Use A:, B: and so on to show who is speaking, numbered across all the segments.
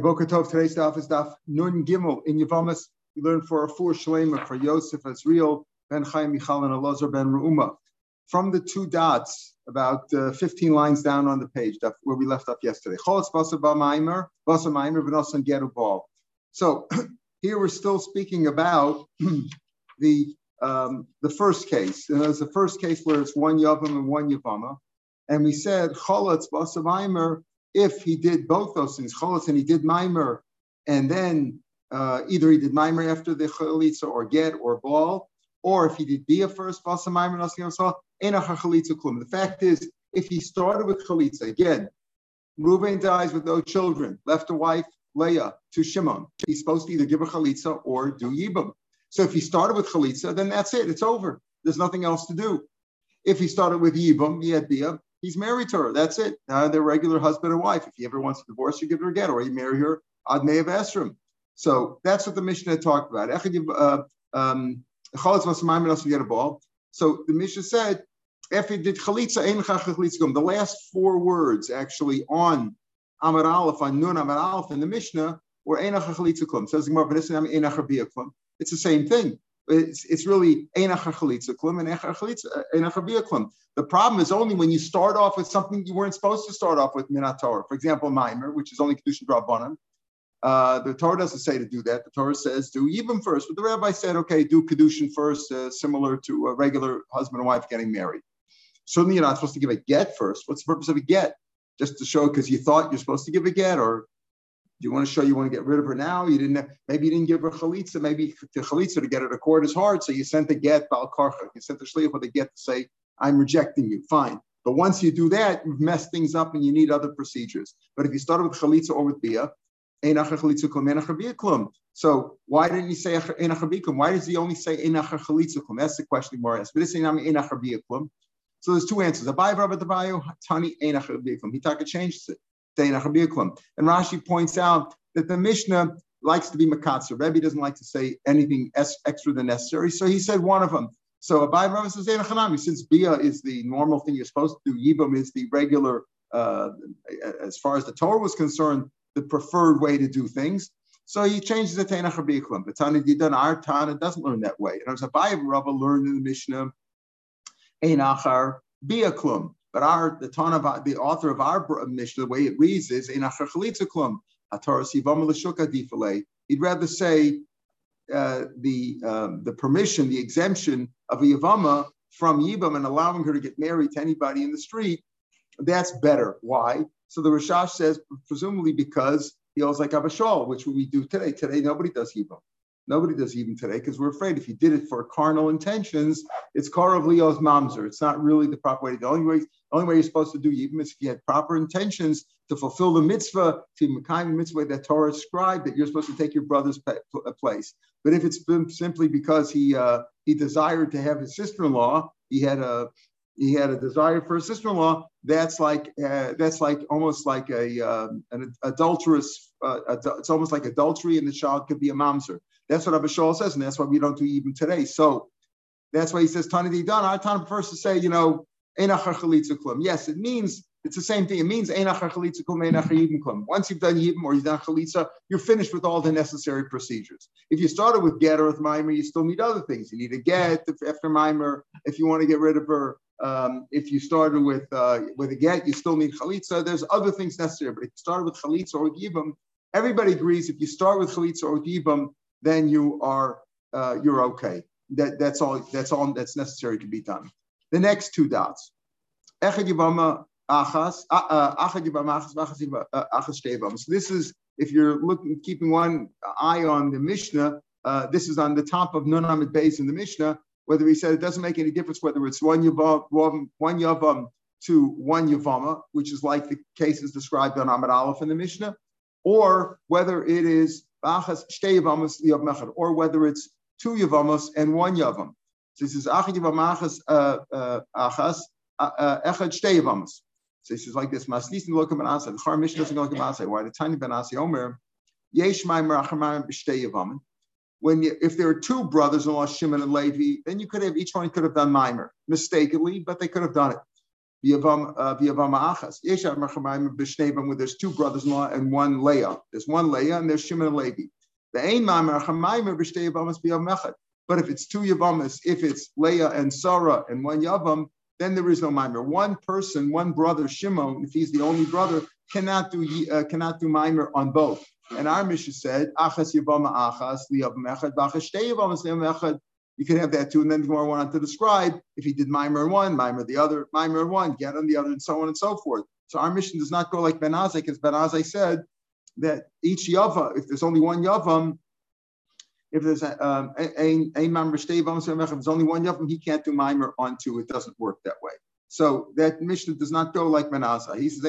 A: Boker today's daf is daf Nun Gimel in Yavamas. We learn for a four shlema for Yosef Azriel, Ben Chaim Michal, and Elazar Ben Reuma. From the two dots, about uh, 15 lines down on the page, where we left off yesterday. Cholos Basa Maimer, Basa Maimer, Venosan Geru Ball. So here we're still speaking about the um, the first case. And there's the first case where it's one Yavam and one Yavama. And we said Cholos Basa Maimer if he did both those things, cholos, and he did mimer, and then uh, either he did mimer after the chalitza or get or ball, or if he did bia first, basa mimer. The fact is, if he started with chalitza, again, Reuven dies with no children, left a wife, Leah, to Shimon. He's supposed to either give a chalitza or do yibam. So if he started with chalitza, then that's it. It's over. There's nothing else to do. If he started with yibam, he had bia, He's married to her. That's it. Now they're regular husband and wife. If he ever wants to divorce you give her a get, or you marry her ad me'av esrim. So that's what the Mishnah talked about. Uh, um, so the Mishnah said, the last four words actually on Amar Aleph, on Nun Amar Aleph in the Mishnah, were. Says It's the same thing. It's, it's really the problem is only when you start off with something you weren't supposed to start off with minat Torah. For example, Maimer, which is only kedushin drabanan. Uh, the Torah doesn't say to do that. The Torah says do even first. But the rabbi said, okay, do kedushin first, uh, similar to a regular husband and wife getting married. Certainly, you're not supposed to give a get first. What's the purpose of a get? Just to show because you thought you're supposed to give a get, or do you want to show you want to get rid of her now? You didn't. Maybe you didn't give her chalitza. Maybe the chalitza to get her to court is hard, so you sent a get bal karcha. You sent the shliach with get to say, "I'm rejecting you." Fine. But once you do that, you've messed things up, and you need other procedures. But if you started with chalitza or with bia, so why didn't you say Why does he only say That's the question more asked. But this is So there's two answers. Abai Rabbi Tani He taka changes it. And Rashi points out that the Mishnah likes to be makatzer. Rebbe doesn't like to say anything extra than necessary, so he said one of them. So Abai Rava says Chanami, since Bia is the normal thing you're supposed to do, Yibam is the regular, uh, as far as the Torah was concerned, the preferred way to do things. So he changes it to Einach Rabbiklum. But Tana Didan, our Tana doesn't learn that way. And as Abai Rava learned in the Mishnah, Einachar Biaklum. But our the ton of the author of our Mishnah, the way it reads is in He'd rather say uh, the um, the permission, the exemption of a yavama from yibam and allowing her to get married to anybody in the street. That's better. Why? So the Rashash says, presumably because he owes like Abba Shaul, which we do today. Today nobody does yibam. Nobody does even today because we're afraid if you did it for carnal intentions, it's Karav Leo's mamzer. It's not really the proper way. Only way, the only way you're supposed to do even is if you had proper intentions to fulfill the mitzvah, to Mekayim the mitzvah that Torah ascribed, that you're supposed to take your brother's place. But if it's been simply because he uh, he desired to have his sister-in-law, he had a he had a desire for a sister-in-law. That's like uh, that's like almost like a um, an adulterous. Uh, it's almost like adultery, and the child could be a mamzer. That's what Abba Shaul says, and that's why we don't do even today. So that's why he says Tana done. Our Tana prefers to say, you know, Yes, it means it's the same thing. It means Once you've done yibum or you've done chalitza, you're finished with all the necessary procedures. If you started with get or with mimer, you still need other things. You need a get after mimer if you want to get rid of her. Um, if you started with uh, with a get, you still need chalitza. There's other things necessary. But if you started with chalitza or with everybody agrees. If you start with chalitza or with then you are uh, you're okay. That, that's all that's all that's necessary to be done. The next two dots. So this is if you're looking keeping one eye on the Mishnah, uh, this is on the top of Nun Amid Beis in the Mishnah. Whether he said it doesn't make any difference whether it's one yavam, one yavam to one yavama, which is like the cases described on Amid Aleph in the Mishnah, or whether it is or whether it's two yavamos and one yavam. Says achad yavamachas uh, uh, achas uh, echad shtei yavamos. So he says like this: Maslis and lokum benasa. The Char Mishnah doesn't go benasa. Why the tiny benasi omer yesh ma'amer achamar b'shtei yavamin. When you, if there are two brothers-in-law, Shimon and Levi, then you could have each one could have done mimer mistakenly, but they could have done it. where there's two brothers-in-law and one Leah. There's one Leah and there's Shimon and Levi. The ein ma'amer Merchamayim b'shnei yavamas b'yavam echad. But if it's two Yavamas, if it's Leah and Sarah and one Yavam, then there is no mimer. One person, one brother, Shimon, if he's the only brother, cannot do uh, cannot do mimer on both. And our mission said, Achas Yavama Achas, Liyavam Echad, Shtei Yavamas Liyavam Echad. You can have that too. And then the Gemara went on to describe if he did mimer on one, mimer the other, mimer on one, get on the other, and so on and so forth. So our mission does not go like Ben Azai, because Ben Azai said that each Yava, if there's only one Yavam, if there's a, um, a, member there's only one Yavam, he can't do mimer on two. It doesn't work that way. So that Mishnah does not go like Menasa. He says,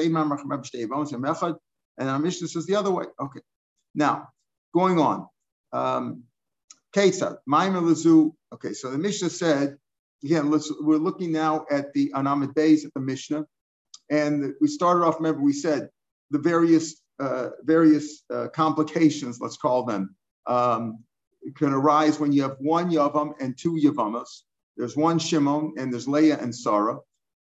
A: and our Mishnah says the other way. Okay. Now, going on. Um, Ketzad, Maimer Lazu. Okay, so the Mishnah said, again, let's, we're looking now at the Anamid Bays at the Mishnah. And we started off, remember, we said the various uh, various uh, complications, let's call them, um, can arise when you have one Yavam and two Yavamas. There's one Shimon and there's Leah and Sarah.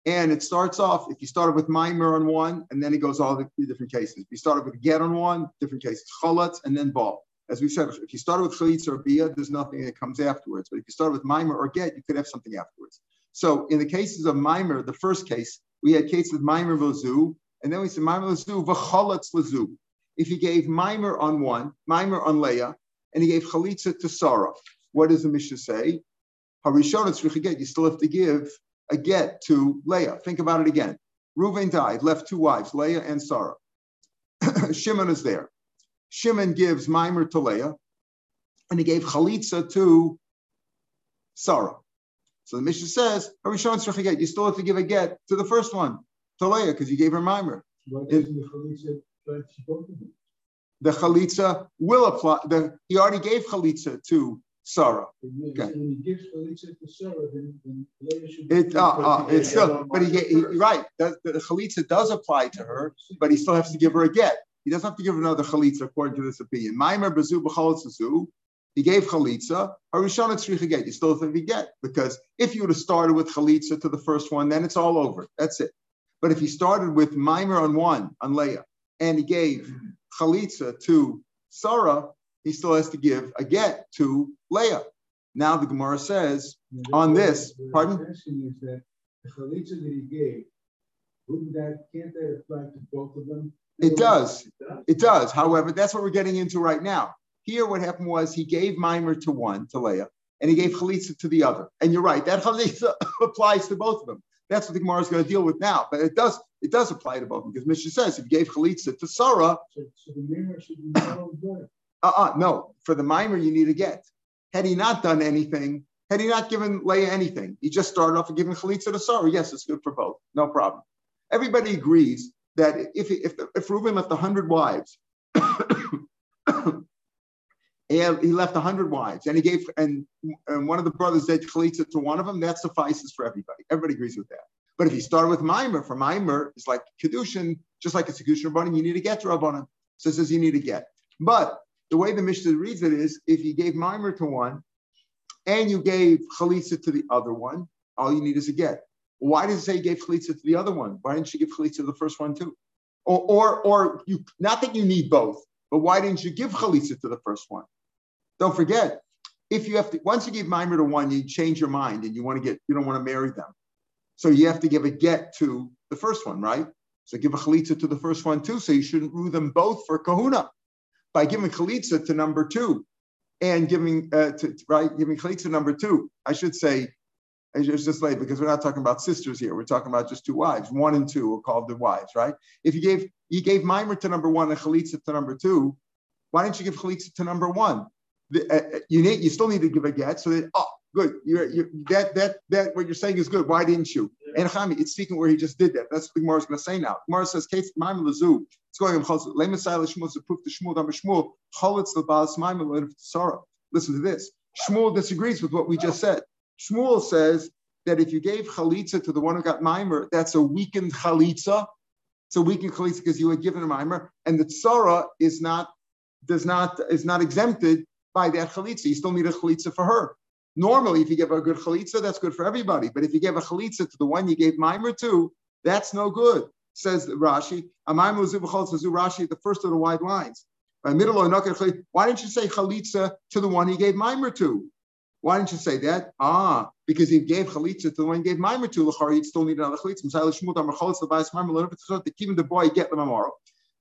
A: And it starts off, if you started with Maimer on one, and then it goes all the different cases. If you started with Get on one, different cases, Chalat, and then Ball. As we said, if you started with Chalitz or Bia, there's nothing that comes afterwards. But if you start with Maimer or Get, you could have something afterwards. So in the cases of Maimer, the first case, we had cases with Maimer Lazu, and then we said Maimer Lazu, V'chalatz Lazu. If he gave Maimer on one, Maimer on Leah, and he gave Chalitza to Sarah, what does the Mishnah say? Harishon get. You still have to give a get to Leah. Think about it again. Reuven died, left two wives, Leah and Sarah. Shimon is there. Shimon gives Mimer to Leah, and he gave Chalitza to Sarah. So the Mishnah says, Harishon Srichigat, you still have to give a get to the first one, to Leah, because you gave her Mimer. the chalitza will apply. The, he already gave chalitza to Sarah. Okay. It, uh, uh, it's still, but he, he right. The, the chalitza does apply to her, but he still has to give her a get. He doesn't have to give another chalitza according to this opinion. Maimer bezu b'chalitzazu. He gave chalitza. Harishon tzricha get. You still have to get because if you would have started with chalitza to the first one, then it's all over. That's it. But if he started with Maimer on one on Leah and he gave chalitza to Sarah, he still has to give a get to Leah. Now the Gemara says on this, the pardon?
B: The question is that the chalitza that he gave, wouldn't that, can't that apply to both of them?
A: It does. It does. However, that's what we're getting into right now. Here, what happened was he gave Mimer to one, to Leah, and he gave chalitza to the other. And you're right, that chalitza applies to both of them. That's what the Gemara is going to deal with now. But it does it does apply to both because Mishnah says if you gave chalitza to Sarah,
B: so, so the should be
A: uh-uh, no, for the mimer, you need a get. Had he not done anything, had he not given Leah anything, he just started off and given Chalitza to Sarah. Yes, it's good for both. No problem. Everybody agrees that if if, if Reuben left 100 wives, and he left 100 wives, and he gave, and, and one of the brothers said Chalitza to one of them, that suffices for everybody. Everybody agrees with that. But if you start with Mimer, for Mimer, it's like Kedushin, just like it's a Kedushin Rabbanim, you need to get to Rabbanim. So it says you need to get. But the way the Mishnah reads it is if you gave mimer to one and you gave chalitza to the other one, all you need is a get. Why does it say you gave chalitza to the other one? Why didn't you give chalitza to the first one too? Or, or, or you, not that you need both, but why didn't you give chalitza to the first one? Don't forget, if you have to, once you give mimer to one, you change your mind and you want to get, you don't want to marry them. So you have to give a get to the first one, right? So give a chalitza to the first one too. So you shouldn't rule them both for kahuna by giving chalitza to number two and giving uh, to right giving chalitza number two. I should say it's just late because we're not talking about sisters here. We're talking about just two wives. One and two are called the wives, right? If you gave you gave mimer to number one and chalitza to number two, why didn't you give chalitza to number one? The, uh, uh you need you still need to give a get so that oh good you're, you're, that that that what you're saying is good. Why didn't you? And Chami, it's speaking where he just did that. That's what Gemara is going to say now. Gemara says, "Kate Maimon Lazu." It's going on Chazal. Lemasai Lishmul is proof to Shmuel. Dam Shmuel. Cholitz Labas Maimon Sarah. Listen to this. Shmuel disagrees with what we just said. Shmuel says that if you gave chalitza to the one who got mimer, that's a weakened chalitza. It's a weakened chalitza because you had given a mimer, and the tzara is not does not is not exempted by that chalitza. You still need a chalitza for her. Normally, if you give a good chalitza, that's good for everybody. But if you give a chalitza to the one you gave mimer to, That's no good, says Rashi. Rashi, the first of the wide lines. Why didn't you say chalitza to the one he gave mimer to? Why didn't you say that? Ah, because he gave chalitza to the one he gave mimer to. L'chari, he'd still need another chalitza.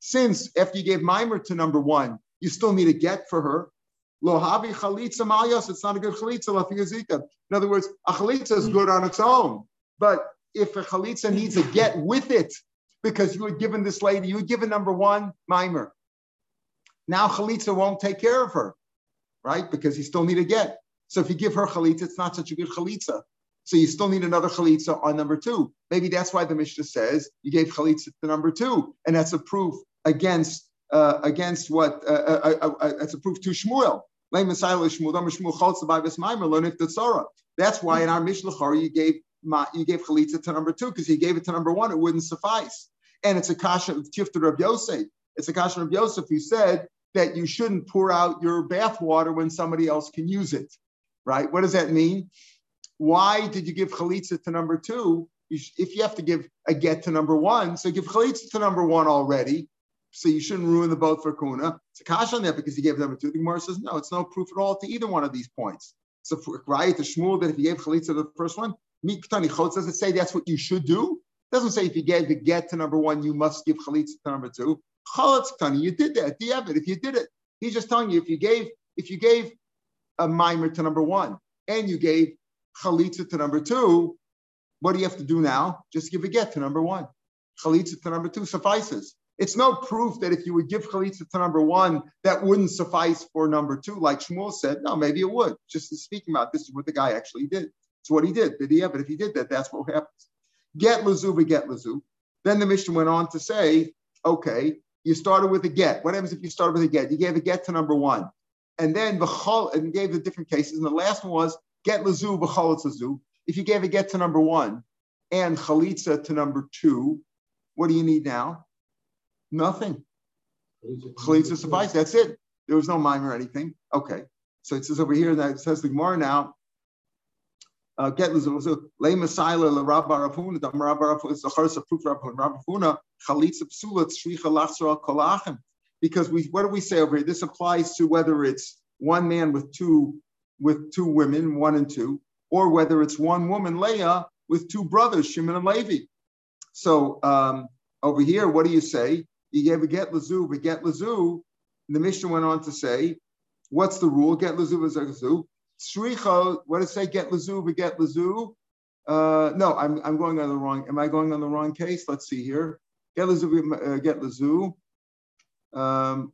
A: Since after you gave mimer to number one, you still need a get for her. Lohavi chalitza malyas. It's not a good chalitza. In other words, a chalitza is good on its own, but if a chalitza needs a get with it, because you had given this lady, you had given number one mimer. Now chalitza won't take care of her, right? Because you still need a get. So if you give her chalitza, it's not such a good chalitza. So you still need another chalitza on number two. Maybe that's why the Mishnah says you gave chalitza to number two, and that's a proof against uh, against what uh, uh, uh, uh that's a proof to Shmuel. That's why in our Mishnah you gave you gave chalitza to number two because he gave it to number one, it wouldn't suffice. And it's a kasha of Tifta of Yosef. It's a kasha of Yosef who said that you shouldn't pour out your bath water when somebody else can use it right? What does that mean? Why did you give chalitza to number two? if you have to give a get to number one, so give chalitza to number one already. So you shouldn't ruin the boat for kuna. It's a kash on that because he gave them a two. The Gemara says no, it's no proof at all to either one of these points. So right to Shmuel that if you gave chalitza to the first one, Miktani Chotz doesn't say that's what you should do. It doesn't say if you gave the get to number one, you must give chalitza to number two. Chalitz you did that. Do you have it? If you did it, he's just telling you if you gave if you gave a mimer to number one, and you gave chalitza to number two, what do you have to do now? Just give a get to number one. Chalitza to number two suffices. It's no proof that if you would give chalitza to number one, that wouldn't suffice for number two, like Shmuel said. No, maybe it would. Just speaking about this is what the guy actually did. It's what he did. Did he? But if he did that, that's what happens. Get lazu, get lazu. Then the Mishnah went on to say, okay, you started with a get. What happens if you started with a get? You gave a get to number one and then v'chol and gave the different cases. And the last one was get lazu v'chalitzazu. If you gave a get to number one and chalitza to number two, what do you need now? Nothing. Chalitza suffice. That's it. There was no mime or anything. Okay. So it says over here that it says the Gemara now. Uh, get lay la rab barafuna da rab barafuna is the chorus of proof rab barafuna chalitza psula tzricha kolachem because we what do we say over here? This applies to whether it's one man with two with two women, one and two, or whether it's one woman, Leah, with two brothers, Shimon and Levi. So um, over here, what do you say? You gave a get lazu, but get lazu. The Mishnah went on to say, what's the rule? Get lazu, lazu. Sricha, what does it say? Get lazu, but get lazu. Uh, no, I'm, I'm going on the wrong. Am I going on the wrong case? Let's see here. Get lazu, uh, get lazu. Um,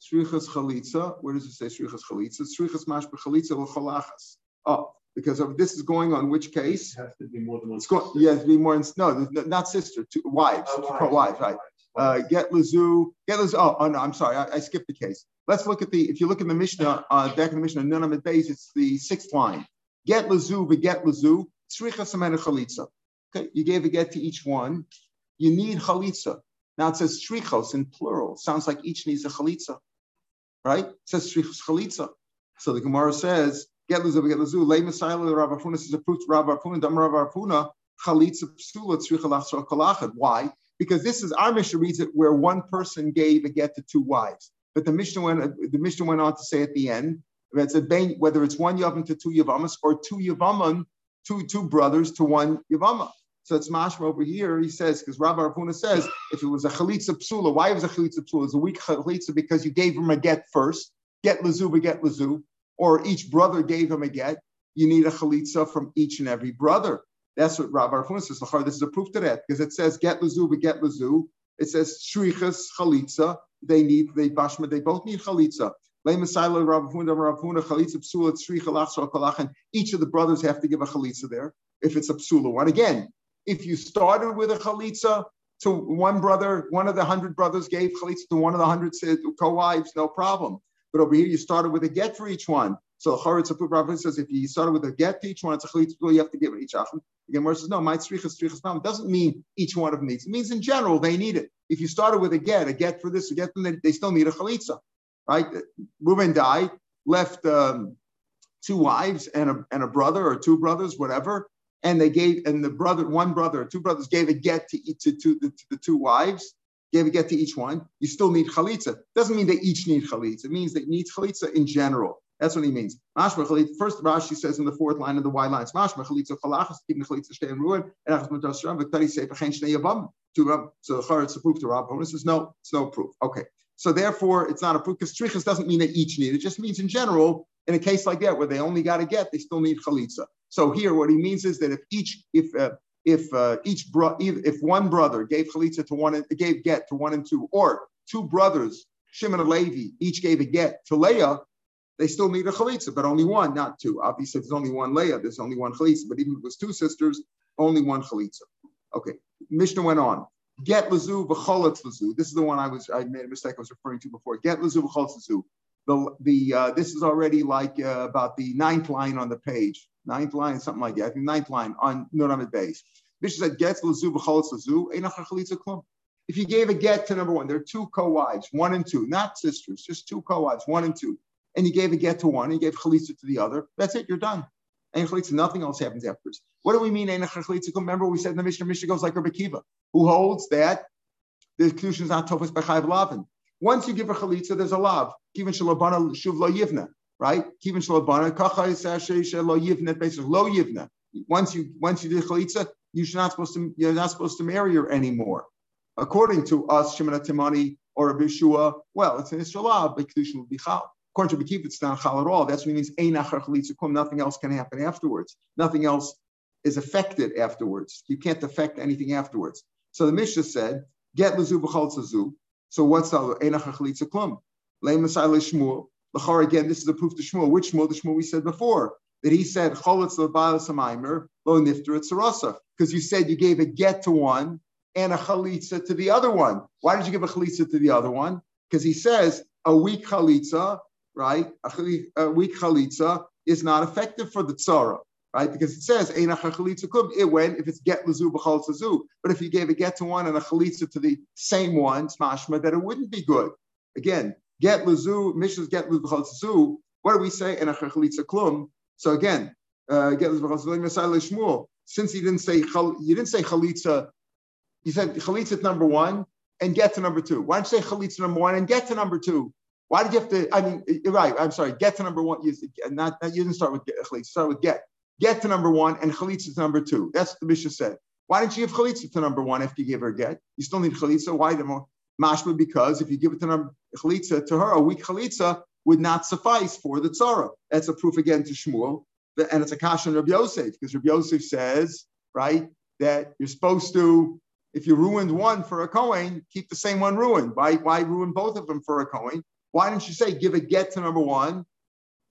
A: Shrichas chalitza. Where does it say shrichas chalitza? Shrichas mashbe chalitza l'chalachas. Oh, because of this is going on which case?
B: It has to be more than one.
A: It's going, yeah, to be more. No, not sister, two wives, oh, wives, wives, right? Uh, get lazu, get lazu. Oh, oh no, I'm sorry, I, I, skipped the case. Let's look at the. If you look in the Mishnah, uh, back in the Mishnah, Nunam base, it's the sixth line. Get lazu, but get lazu. Tzricha samena chalitza. Okay, you gave a get to each one. You need chalitza. Now it says shrichos in plural. Sounds like each needs a chalitza, right? It says shrichos chalitza. So the Gemara says, get luzu, get luzu, lay masayla Rav Afuna says a proof Rav Afuna, dam Rav Afuna, chalitza psula tzricha kolachad. Why? Because this is our Mishnah reads it where one person gave a get to two wives. But the Mishnah went, the Mishnah went on to say at the end, that said, whether it's one Yavam to two Yavamas or two Yavaman, two, two brothers to one Yavama. So it's mashma over here. He says because Rabbi Rapuna says if it was a chalitza psula, why was a chalitza psula? It's a weak chalitza because you gave him a get first. Get lazu, get lazu, or each brother gave him a get. You need a chalitza from each and every brother. That's what Rabbi Rapuna says. This is a proof to that because it says get lazu, but get lazu. It says shrichas chalitza. They need they bashma. They both need chalitza. Each of the brothers have to give a chalitza there if it's a psula one. Again, if you started with a chalitza to one brother, one of the hundred brothers gave chalitza to one of the hundred co-wives, no problem. But over here, you started with a get for each one. So Charetz Rabbi says if you started with a get to each one, it's a chalitza, you have to give it each achim. Again, Gemara says no, my strichas strichas mam doesn't mean each one of them needs. It means in general they need it. If you started with a get, a get for this, a get for they still need a chalitza, right? Reuben died, left um, two wives and a and a brother or two brothers, whatever and they gave, and the brother, one brother, two brothers gave a get to, to, to, the, to the two wives, gave a get to each one, you still need chalitza. Doesn't mean they each need chalitza. It means they need chalitza in general. That's what he means. Mashma chalitza. First, Rashi says in the fourth line of the Y lines, Mashma chalitza chalachas keeping chalitza in ruin and achas matas shram v'tari sefer chen shnei yavam. So the charetz a proof to Rab. This is no, it's no proof. Okay. So therefore, it's not a proof because trichas doesn't mean they each need. It just means in general, in a case like that where they only got to get, they still need chalitza. So here, what he means is that if each, if uh, if uh, each bro, if one brother gave chalitza to one, gave get to one and two, or two brothers, Shimon and Levi, each gave a get to Leah, they still need a chalitza, but only one, not two. Obviously, if there's only one Leah, there's only one chalitza. But even if it was two sisters, only one chalitza. Okay. Mishnah went on. Get lazu v'choletz lazu. This is the one I was I made a mistake I was referring to before. Get lazu v'choletz lazu. The the uh, this is already like uh, about the ninth line on the page. Ninth line, something like that. Ninth line on Nuramid base. Mishnah said gets lazu v'choletz lazu. klum. If you gave a get to number one, there are two co-wives, one and two, not sisters, just two co-wives, one and two, and you gave a get to one, and you gave chalitza to the other. That's it. You're done. And chalitza, nothing else happens afterwards. What do we mean? Remember, we said in the Mishnah, Mishnah goes like Rabbi Kiva, who holds that the conclusion is not tofas b'chayv lavin. Once you give a chalitza, there's a lav. Kivin shalabana shuv lo yivna, right? Kivin shalabana kacha lo yivna, basically lo yivna. Once you once you did chalitza, you're not supposed to you're not supposed to marry her anymore. According to us, Shimon Timani or Rabbi Shua, well, it's an Ishalav, but Kedushin will be chal. According to Bekif, it's not chal at all. That's what it means. Nothing else can happen afterwards. Nothing else is affected afterwards. You can't affect anything afterwards. So the Mishnah said, get lezu b'chol tzazu. So what's the einach chalitza klum? Leimasai Shmuel. L'chor again, this is a proof to Shmuel. Which Shmuel? The Shmuel we said before that he said cholitz lebayel samaimer lo nifter etzarasa because you said you gave a get to one and a chalitza to the other one. Why did you give a chalitza to the other one? Because he says a weak chalitza, right? A, weak chalitza is not effective for the tzara right? Because it says Ein kum. It went if it's get lazu b'chol tazu. But if you gave a get to one and a chalitza to the same one, smashma, that it wouldn't be good. Again, get lazu, mishnahs get b'chol. What do we say in a chalitza klum? So again, uh, get tazu. Since he didn't say you didn't say chalitza, you said chalitza number one and get to number two. Why don't you say chalitza number one and get to number two? Why did you have to? I mean, you're right. I'm sorry. Get to number one. You, not, you didn't start with get, start with get get to number one, and chalitza to number two. That's what the Mishnah said. Why didn't you give chalitza to number one after you gave her get? You still need chalitza. Why? The mashma because if you give it to number chalitza to her, a weak chalitza would not suffice for the tzara. That's a proof again to Shmuel, and it's a kasha on Rabbi Yosef because Rabbi Yosef says right that you're supposed to. If you ruined one for a Kohen, keep the same one ruined. Why, why ruin both of them for a Kohen? Why didn't you say give a get to number one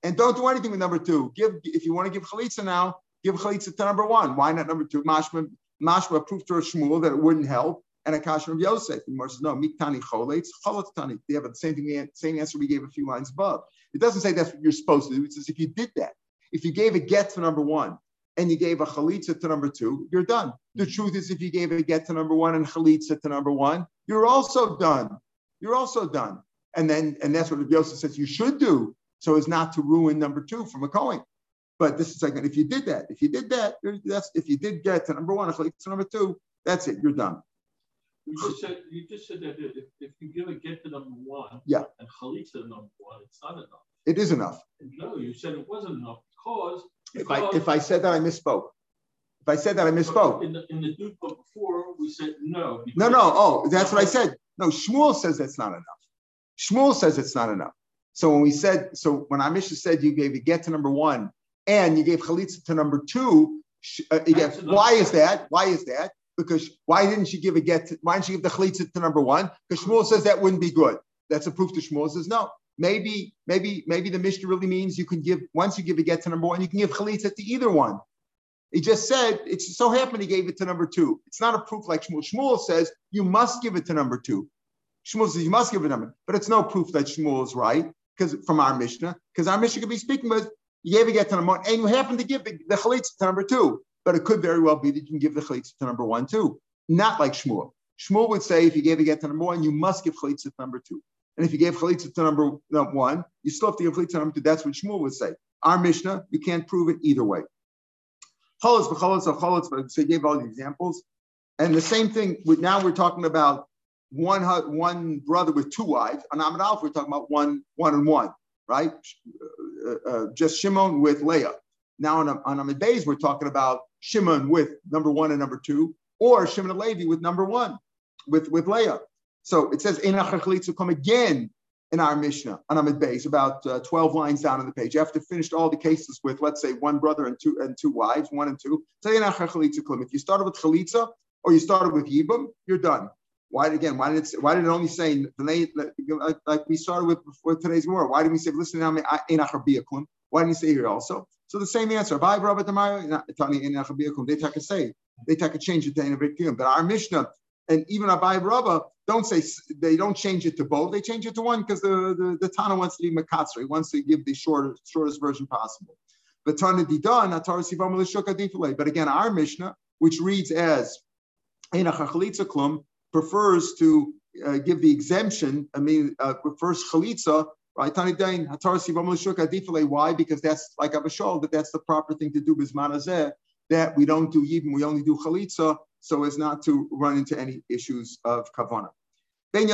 A: and don't do anything with number two. Give if you want to give chalitza now, give chalitza to number one. Why not number two? Mashma Mashma proved to Shmuel that it wouldn't help. And a kasha of Yosef. And Mar says, no, miktani choletz, choletz tani. They have the same thing, same answer we gave a few lines above. It doesn't say that's what you're supposed to do. It says if you did that, if you gave a get to number one and you gave a chalitza to number two, you're done. The truth is, if you gave a get to number one and chalitza to number one, you're also done. You're also done. And then, and that's what Yosef says you should do so as not to ruin number two from a Cohen. But this is like, if you did that, if you did that, that's if you did get to number one, chalitza to number two, that's it, you're done.
C: You just said you just said that if, if you give a get to number one,
A: yeah,
C: and chalitza number one, it's not enough.
A: It is enough.
C: No, you said it wasn't enough because,
A: if I if I said that I misspoke. If I said that I misspoke.
C: In the in the Duke book before, we said no.
A: No, no. Oh, that's what I said. No, Shmuel says that's not enough. Shmuel says it's not enough. So when we said, so when Amisha said you gave a get to number one and you gave chalitza to number two, uh, gave, why is that? Why is that? Because why didn't she give a get? To, why didn't she give the chalitza to number one? Because Shmuel says that wouldn't be good. That's a proof to Shmuel says no. Maybe, maybe, maybe the Mishnah really means you can give once you give a get to number one, you can give chalitza to either one. He just said it so happened he gave it to number two. It's not a proof like Shmuel. Shmuel says you must give it to number two. Shmuel says you must give it a number, but it's no proof that Shmuel is right because from our Mishnah, because our Mishnah could be speaking with you gave a get to number one, and you happen to give the, the chalitza to number two, but it could very well be that you can give the chalitza to number one too. Not like Shmuel. Shmuel would say if you gave a get to number one, you must give chalitza to number two. And if you gave chalitza to number, one, you still have to give chalitza to number two. That's what Shmuel would say. Our Mishnah, you can't prove it either way. Cholotz, cholotz, cholotz. So he gave all the examples. And the same thing, with, now we're talking about one one brother with two wives. On Amid Alf, we're talking about one one and one, right? Uh, uh, just Shimon with Leah. Now on, on Bays, we're talking about Shimon with number one and number two, or Shimon and Levi with number one, with, with Leah. So it says Enach come again in our Mishnah on Amid Bays, about uh, 12 lines down on the page. After finished all the cases with, let's say, one brother and two and two wives, one and two. Say If you started with Chalitza or you started with Yibam, you're done. Why again? Why did it? Why did it only say like, we started with before today's war? Why did we say listen? To mean? Why didn't you say here also? So the same answer. By Rabbi They take a say. They take a change it to Einavikim. But our Mishnah and even Abai Rabba don't say they don't change it to both. They change it to one because the, the, the Tana wants to be Makatsri, wants to give the shortest shortest version possible. But Tana Didan, But again, our Mishnah, which reads as Klum, prefers to uh, give the exemption. I mean, uh, prefers chalitza, right? Why? Because that's like Abba Shaul, that that's the proper thing to do. Bismanazeh, that we don't do yibim, we only do chalitza, so as not to run into any issues of kavana. So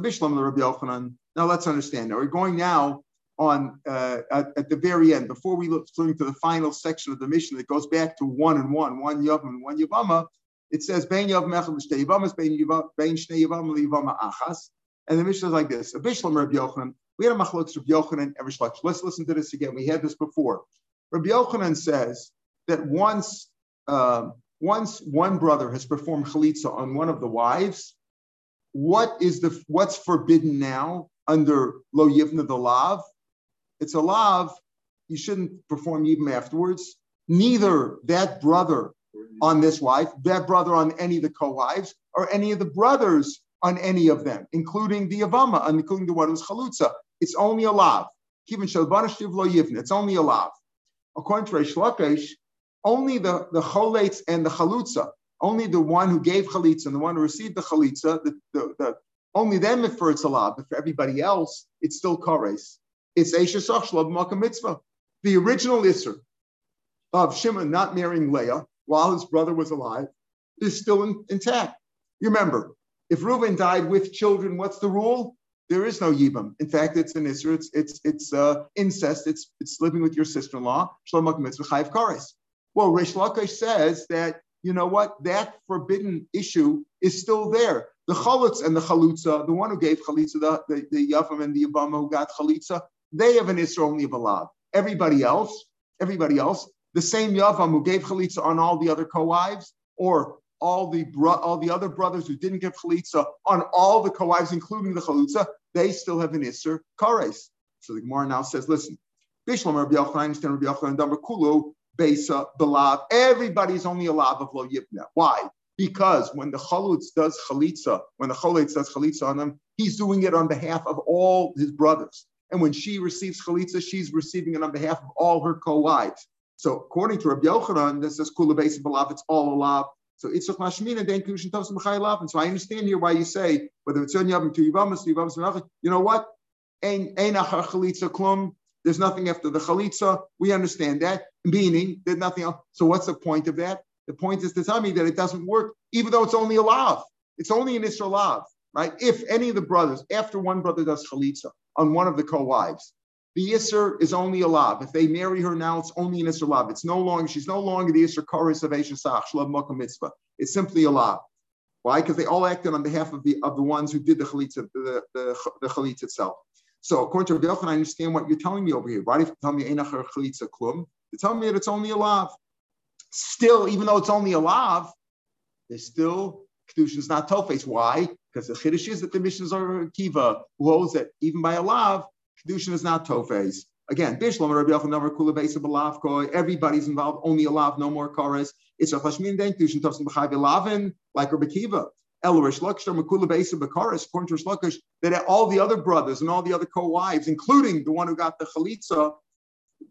A: Bishlam. Now let's understand. Now we're going now on uh, at, at, the very end before we look through to the final section of the mission that goes back to one and one, one yavam and one yavama. It says bein yav mechel b'shtei yivamas bein bein shnei liyivama achas. And the Mishnah is like this: A Rabbi Yochanan. We had a machlokes Rabbi Yochanan and Rish Let's listen to this again. We had this before. Rabbi Yochanan says that once uh, once one brother has performed chalitza on one of the wives, what is the what's forbidden now under lo yivna the lav? It's a lav. You shouldn't perform yibam afterwards. Neither that brother on this wife, that brother on any of the co-wives, or any of the brothers on any of them, including the Avama, and including the one who's Chalutza. It's only a lav. It's only a lav. According to Reish Lakish, only the, the Choletz and the Chalutza, only the one who gave Chalitza and the one who received the Chalitza, the, the, the, only them if it's a lav, but for everybody else, it's still Kores. It's Eisha Sach Mitzvah. The original Isser of Shimon not marrying Leah while his brother was alive is still in, intact. You remember, if Reuben died with children, what's the rule? There is no yibam. In fact, it's an isra. It's it's it's uh, incest. It's it's living with your sister-in-law. Shlomo mitzvah chayiv kares. Well, Rish Lakish says that you know what that forbidden issue is still there. The chalutz and the chalutza, the one who gave chalitza, the the, the yavam and the yabama who got chalitza, they have an isra only of a lav. Everybody else, everybody else, the same Yavam who gave chalitza on all the other co-wives, or all the bro- all the other brothers who didn't get chalitza on all the co-wives, including the chalitza, they still have an isser kares. So the Gemara now says, listen, Bishlam Rabbi Yochanan, Rabbi Yochanan, Damar Kulu, Besa, Belav, everybody's only a lav of lo yibna. Why? Because when the chalutz does chalitza, when the chalutz does chalitza on them, he's doing it on behalf of all his brothers. And when she receives chalitza, she's receiving it on behalf of all her co-wives. So according to Rabbi Yochanan, this is kula basic balav, it's all alav. So it's mashmina then kushin tovs m'chaylav. And so I understand here why you say whether it's on yavam to yivamas to yivamas You know what? Ein achar chalitza klum. There's nothing after the chalitza. We understand that, meaning there's nothing else. So what's the point of that? The point is to tell me that it doesn't work, even though it's only a lav. It's only an Israel lav, right? If any of the brothers, after one brother does chalitza on one of the co-wives, the Isser is only a lav. If they marry her now, it's only an Isser lav. It's no longer, she's no longer the Isser Karis of Eshasach, Shlav Mokum Mitzvah. It's simply a lav. Why? Because they all acted on behalf of the of the ones who did the chalitza, the, the, the chalitza itself. So according to Rabbi I understand what you're telling me over here. Why do you tell me Einachar chalitza klum? You tell me that it's only a lav. Still, even though it's only a lav, there's still Kedushin's not tofes. Why? Because the Chiddush is that the missions are Kiva, who holds that even by a lav, Kedushin is not Tofes. Again, Bishlam Rabbi Yochanan Navar Kula Beisa Balavko. Everybody's involved. Only a lav, no more chorus. It's a Chashmin Den Kedushin Tofsim B'Chai Lavin like Rabbi Kiva. Elorish Lakish Makula Beisa B'Karis. According to that all the other brothers and all the other co-wives, including the one who got the chalitza,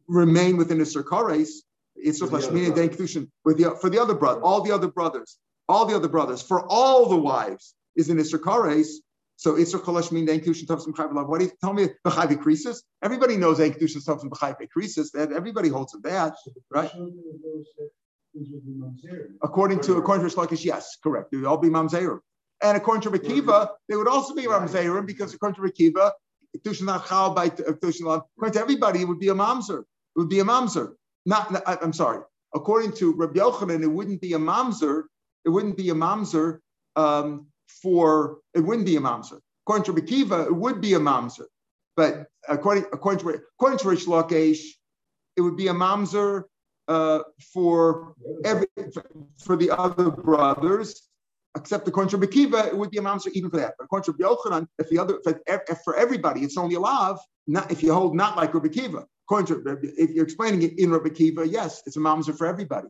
A: remain within the Sirkares. It's a Chashmin Den Kedushin for the for the other brother, all the other brothers, all the other brothers, for all the wives is in the Sirkares So Isra Kolash mean Ein Kedushin Tavsim Chayv Lav. What do you tell me? B'chayv Krisis. Everybody knows Ein Kedushin Tavsim B'chayv Krisis. That everybody holds to that, right? According to according to Shlakish, yes, correct. They would all be mamzerim. And according to Rekiva, they would also be mamzerim because according to Rekiva, Kedushin not chal by Kedushin According to everybody, it would be a mamzer. It would be a mamzer. Not, not I'm sorry. According to Rabbi Yochanan, it wouldn't be a mamzer. It wouldn't be a mamzer um, for it wouldn't be a mamzer. According to Rekiva, it would be a mamzer. But according according to according to Rish Lakesh, it would be a mamzer uh, for every for the other brothers, except according to it would be a mamzer even for that. But according to Yochanan, if the other if, for everybody, it's only a lav. Not if you hold not like Rabbi Kiva. According to if you're explaining it in Rabbi Kiva, yes, it's a mamzer for everybody.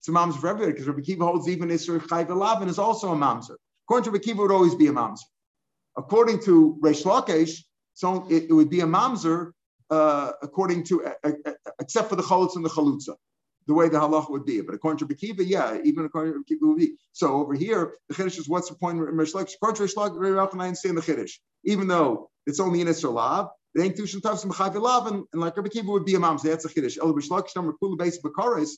A: It's a mamzer for everybody because Rabbi Kiva holds even Isra Chayv Lavin is also a mamzer. According to it would always be a mamzer. According to Reish Lakesh, so it, it, would be a mamzer uh, according to uh, uh, except for the chalutz and the chalutza the way the halach would be. But according to Bekiva, yeah, even according to Bekiva would be. So over here, the Chiddush is what's the point of Mishlek? According to very I understand the Chiddush. Even though it's only in Isra Lav, it ain't Tushin Tavs Mechavi Lav, and like Rabbi would be a. So that's a Chiddush. El Rishlak, Shnam Rakula base Bakaris,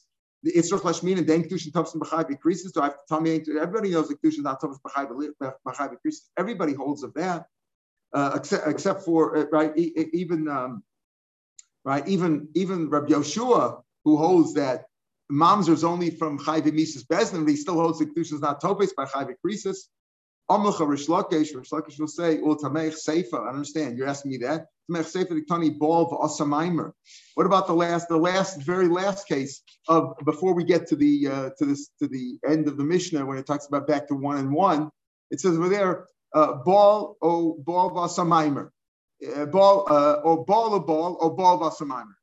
A: the Isra Lashmin and Denk Tushin Tavs Mechavi increases. So I have to tell me, everybody knows that Tushin not Tavs Mechavi increases. Everybody holds of that. Uh, except, except for uh, right, even um, right, even even Rabbi Yoshua who holds that Mamzer is only from Chayve Mises Bezdin, but he still holds the Kedusha is not Topes by Chayve Krisis. Amlacha Rish Lakesh, Rish Lakesh will say, Ul Tameich Seifa. I understand. You're asking me that. Tameich the Tani of Asamaimer. What about the last, the last, very last case of before we get to the uh, to this to the end of the Mishnah when it talks about back to one and one? It says over there, uh, ball o ball vasamaimer, uh, ball uh, or ball of ball or ball vasamaimer.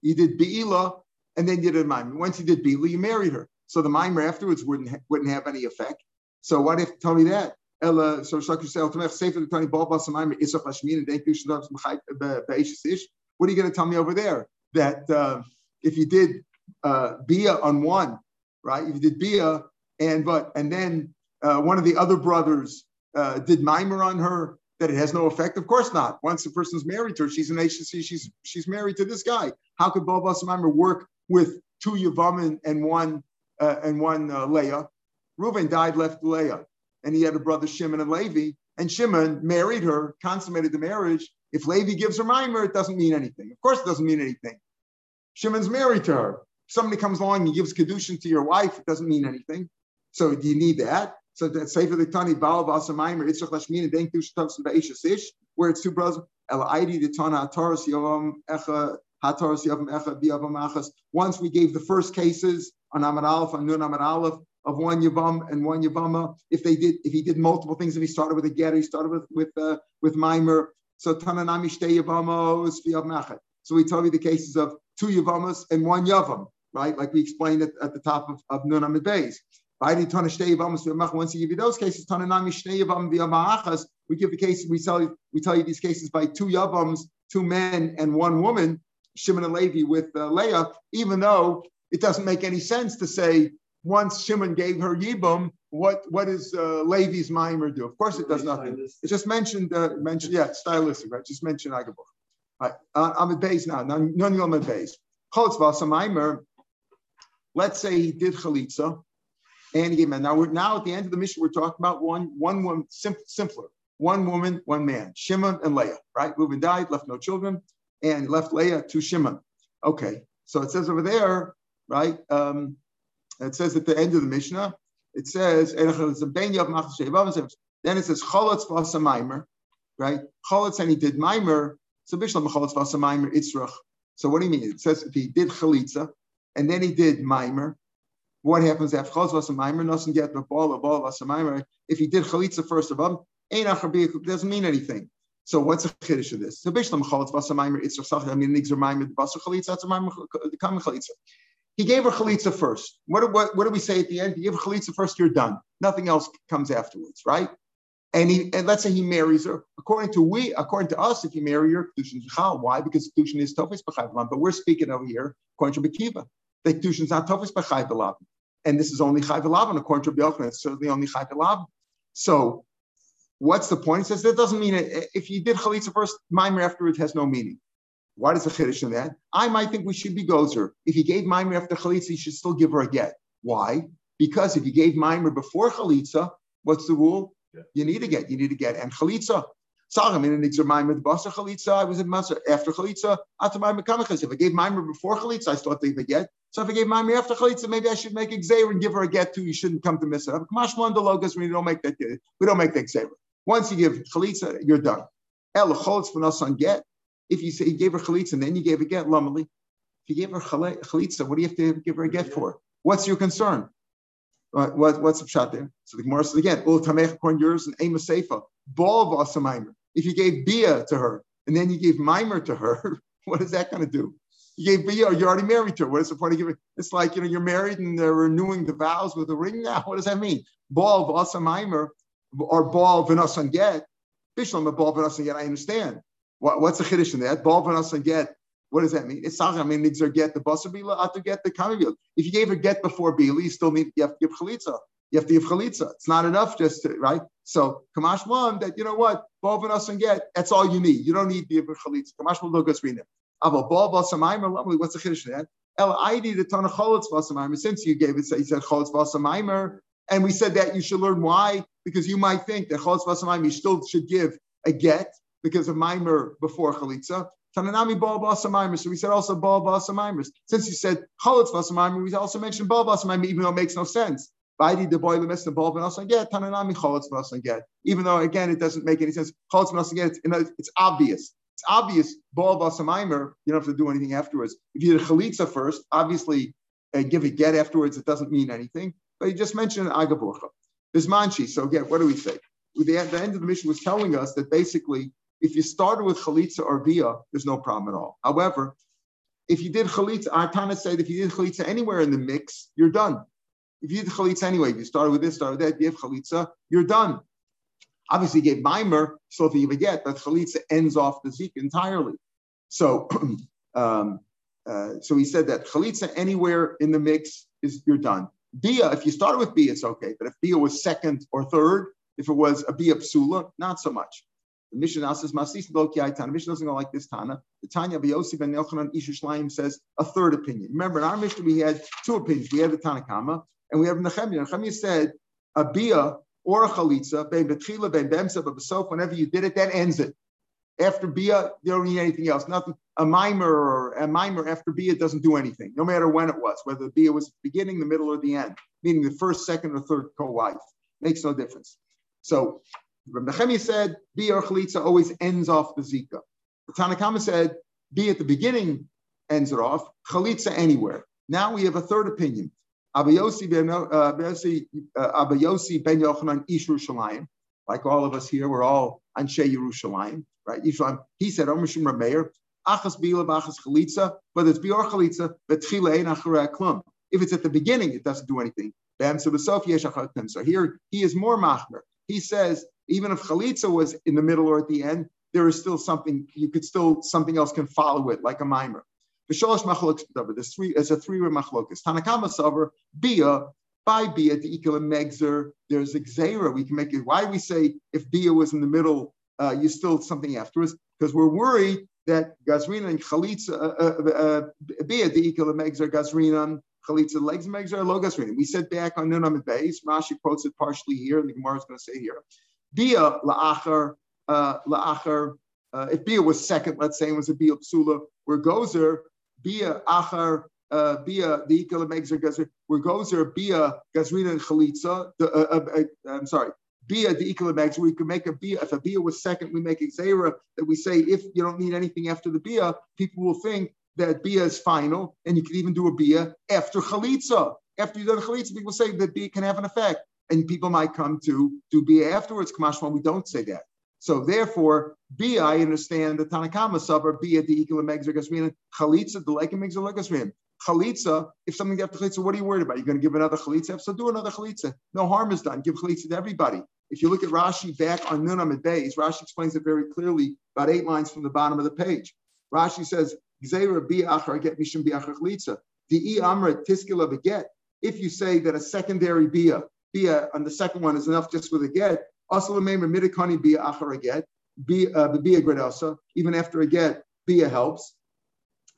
A: You did beila and then you did a mimer. Once you did Bila, you married her. So the mimer afterwards wouldn't ha- wouldn't have any effect. So what if tell me that? Ella, so Shakir Sefer the Bal Basamimer Isach Lashmin and Ish. What are you going to tell me over there? That uh, if you did uh, Bia on one, right? If you did Bia and but and then uh, one of the other brothers uh, did mimer on her, that it has no effect? Of course not. Once the person's married to her, she's an HC, she's she's married to this guy. How could Bal Basamimer work with two Yavam and one uh, and one uh, Leah. Reuven died, left Leah, and he had a brother Shimon and Levi. And Shimon married her, consummated the marriage. If Levi gives her mimer, it doesn't mean anything. Of course, it doesn't mean anything. Shimon's married to her. If somebody comes along and gives kedushin to your wife, it doesn't mean anything. So do you need that? So that Sefer the Tani Baal Vasamimer Itzrach Lashmin and Denk Dush Ish, where it's two brothers. El Aidi the Tana Taurus Yovam Echa once we gave the first cases on Amar Aleph, on Nun Amar Aleph, of one Yavam and one Yavama, if they did, if he did multiple things, if he started with a get, he started with with uh, with Mimer. So Tananami Shtei Yavamos Machet. So we tell you the cases of two Yavamas and one Yavam, right? Like we explained at, at the top of, of Nun Amid Beis. Once you give you those cases, we give the cases, we tell you, we tell you these cases by two Yavams, two men and one woman. Shimon and Levi with uh, Leah, even though it doesn't make any sense to say once Shimon gave her Yibum, what what does uh, Levi's mimer do? Of course, it does nothing. It just mentioned, uh, mentioned, yeah, stylistic, right? Just mentioned Agabuch. Right. Uh, I'm at base now. None of at base. Cholitzvasa mimer. Let's say he did chalitza, and he gave man. Now we're now at the end of the mission. We're talking about one one woman, simple, simpler. One woman, one man. Shimon and Leah. Right. Reuben died, left no children and left Leah to Shimon. Okay, so it says over there, right? Um, it says at the end of the Mishnah, it says, then it says Cholotz Vasamaimer, right? Cholotz and he did Maimer, so Bishlam Cholotz Vasamaimer Itzrach. So what do you mean? It says if he did Chalitza and then he did Maimer, what happens after Cholotz Vasamaimer? Doesn't get the ball of ball Vasamaimer. If he did Chalitza first of all, doesn't mean anything. So what's the chiddush of this? So bishlam chalatz vasamaymer itzrach. I mean nigzer maimer the basar chalitza. That's a maimer the common chalitza. He gave her chalitza first. What, what, what do we say at the end? You give her chalitza first, you're done. Nothing else comes afterwards, right? And he and let's say he marries her. According to we, according to us, if you marry her, kedushin is Why? Because kedushin is tofis b'chayv But we're speaking over here according to Bekiva. The kedushin is not tofis b'chayv and this is only chayv according to Rabbi It's certainly only chayv So What's the point? He says that doesn't mean it. If you did chalitza first, mimer afterwards has no meaning. Why does the chiddush in that? I might think we should be gozer. If he gave Maimer after chalitza, he should still give her a get. Why? Because if you gave Maimer before chalitza, what's the rule?
C: Yeah.
A: You need to get. You need to get and chalitza. Sagam in an exer mimer basar chalitza. I was in masar after chalitza. After mimer kamachas. If I gave Maimer before chalitza, I still have to give a get. So if I gave Maimer after chalitza, maybe I should make exer and give her a get too. You shouldn't come to miss it. Kamash the logos. We don't make that. We don't make the exer. Once you give chalitza, you're done. El cholitz v'nos on get. If you say you gave her chalitza and then you gave a get, lamali. If you gave her chalitza, what do you have to give her a get for? What's your concern? What, what, what's the shot there? So the Gemara says again, ul tamech korn yours and ema seifa, ball v'asa If you gave bia to her and then you gave mimer to her, what is that going to do? You gave bia, you're already married to her. What is the point of giving? It's like you know you're married and they're renewing the vows with a ring now. What does that mean? Ball v'asa mimer or ball v'nas on get. Bishlam a ball v'nas on get. I understand. What, what's the chiddush in that? Ball v'nas on get. What does that mean? It's not. I mean, nigzer get the basar bila to get the kamivil. If you gave her get before bila, you still need. You have to give chalitza. You have to give chalitza. It's not enough just to right. So kamash one that you know what ball v'nas on get. That's all you need. You don't need the chalitza. Kamash one logos rina. Aval ball v'asamayimer. Lovely. What's the chiddush in that? El ID the ton of cholitz v'asamayimer. Since you gave it, he said cholitz v'asamayimer, and we said that you should learn why because you might think that cholitz v'asamayimer you still should give a get because of mimer before chalitza. Tananami bal basamimers. So we said also bal basamimers. Since you said cholitz basamimer, we also mentioned bal basamimer, even though it makes no sense. Vaidi de boy the bal and get tananami cholitz and get. Even though again it doesn't make any sense. Cholitz and get. It's, obvious. It's obvious. Bal basamimer. You don't have to do anything afterwards. If you did chalitza first, obviously, uh, give a get afterwards. It doesn't mean anything. But you just mentioned agaburcha. There's manchi. So again, what do we say? The, the end of the mission was telling us that basically if you started with chalitza or bia, there's no problem at all. However, if you did chalitza, our Tana said if you did chalitza anywhere in the mix, you're done. If you did chalitza anyway, if you started with this, started with that, you have chalitza, you're done. Obviously, you gave mimer, so if you get, but chalitza ends off the zik entirely. So, um, uh, so he said that chalitza anywhere in the mix is you're done. Bia, if you started with bia, it's okay, but if bia was second or third, if it was a bia psula, not so much. The Mishnah says, Masis Lokiai Tana. Mishnah doesn't go like this Tana. The Tanya Biyosi ben Yochanan Isha Shleim says a third opinion. Remember, in our Mishnah, we had two opinions. We had the Tanakama and we have Nechemia. Nechemia said a bia or a chalitza, ben betchila, ben bemsa, but whenever you did it, that ends it. After bia, you don't need anything else. Nothing. A mimer or a mimer after bia doesn't do anything, no matter when it was, whether the bia was the beginning, the middle, or the end, meaning the first, second, or third co-wife. Makes no difference. So Rabbi Nechemia said, Bi or Chalitza always ends off the Zika. The Tanakama said, Bi at the beginning ends it off, Chalitza anywhere. Now we have a third opinion. Abayosi ben, uh, uh, ben Yochanan Ish Yerushalayim. Like all of us here, we're all Anshe Yerushalayim, right? Yishalayim. He said, Omer Shim Rameir, Achas Bila, Achas Chalitza, whether it's Bi or Chalitza, but Chile Klum. If it's at the beginning, it doesn't do anything. So here he is more machmer. He says even if chalitza was in the middle or at the end, there is still something you could still something else can follow it, like a mimer. There's three. There's a three-way machlokas. Tanakama saver bia by bia the equal megzer. There's xera. We can make it. Why we say if bia was in the middle, uh, you still something afterwards? Because we're worried that gazrina and chalitza uh, uh, uh, bia the equal megzer gazrina chalitza legs megzer lo gazrina. We said back on Nunamid base. Rashi quotes it partially here, and the Gemara is going to say here. Bia la'achar, uh, la'achar, uh, if Bia was second, let's say, it was a Bia psula, where Gozer, Bia achar, uh, Bia, the Ikala Megzer Gazer, where Gozer, Bia, Gazrina and Chalitza, the, uh, uh, uh, I'm sorry, Bia, the Megzer, we can make a Bia, if a Bia was second, we make a Zera that we say, if you don't need anything after the Bia, people will think that Bia is final, and you can even do a Bia after Chalitza. After you've done Chalitza, people say that Bia can have an effect and people might come to do bia afterwards. Kamashma, we don't say that. So therefore, bia, I understand the Tanakama suburb bia the equal megzagasmin chalitza the like megzagasmin. Chalitza, if something after chalitza, what are you worried about? You're going to give another chalitza? So do another chalitza. No harm is done. Give chalitza to everybody. If you look at Rashi back on Nunam Beis, Rashi explains it very clearly, about eight lines from the bottom of the page. Rashi says, Gzeira bi'achar get mishim bi'achar chalitza. Amra tiskila beget. If you say that a secondary bia bia on the second one is enough just with a get, Also, the remember, midikani be achar a get, be uh, be a gredasa. Even after a get, be a helps.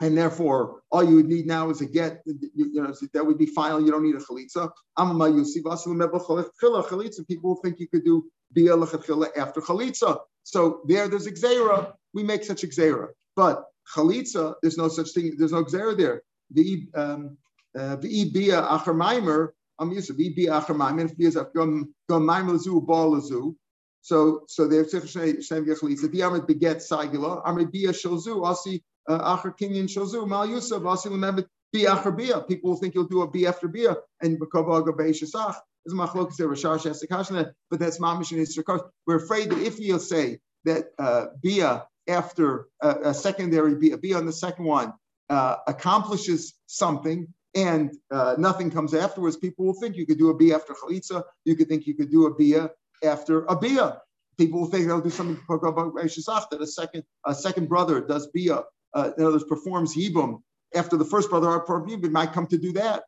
A: And therefore, all you would need now is a get. You, you know, that would be final. You don't need a chalitza. Chalitza. People will think you could do bia after chalitza. So there, there's xera. We make such xera. But chalitza, there's no such thing. There's no xera there. The um, uh, bia acher maimer. I'm used to be bia acher maimer. If bia is gum gum maimer zu ball lazu. So so there's shem chalitza. The amet beget sagila. Amet bia shalzu. Asi uh, acher kinyan shalzu. Mal yusuf. Asi lemevet be after bia. People will think you'll do a be after bia and bekavaga beishasach. Is machlokas there Rashash Esikashna, but that's mamish in his We're afraid that if you'll say that uh, bia after uh, a secondary bia, bia on the second one uh, accomplishes something and uh, nothing comes afterwards, people will think you could do a bia after chalitza. You could think you could do a bia after a bia. People will think they'll do something that a second a second brother does bia, uh, in other words, performs yibum after the first brother it might come to do that.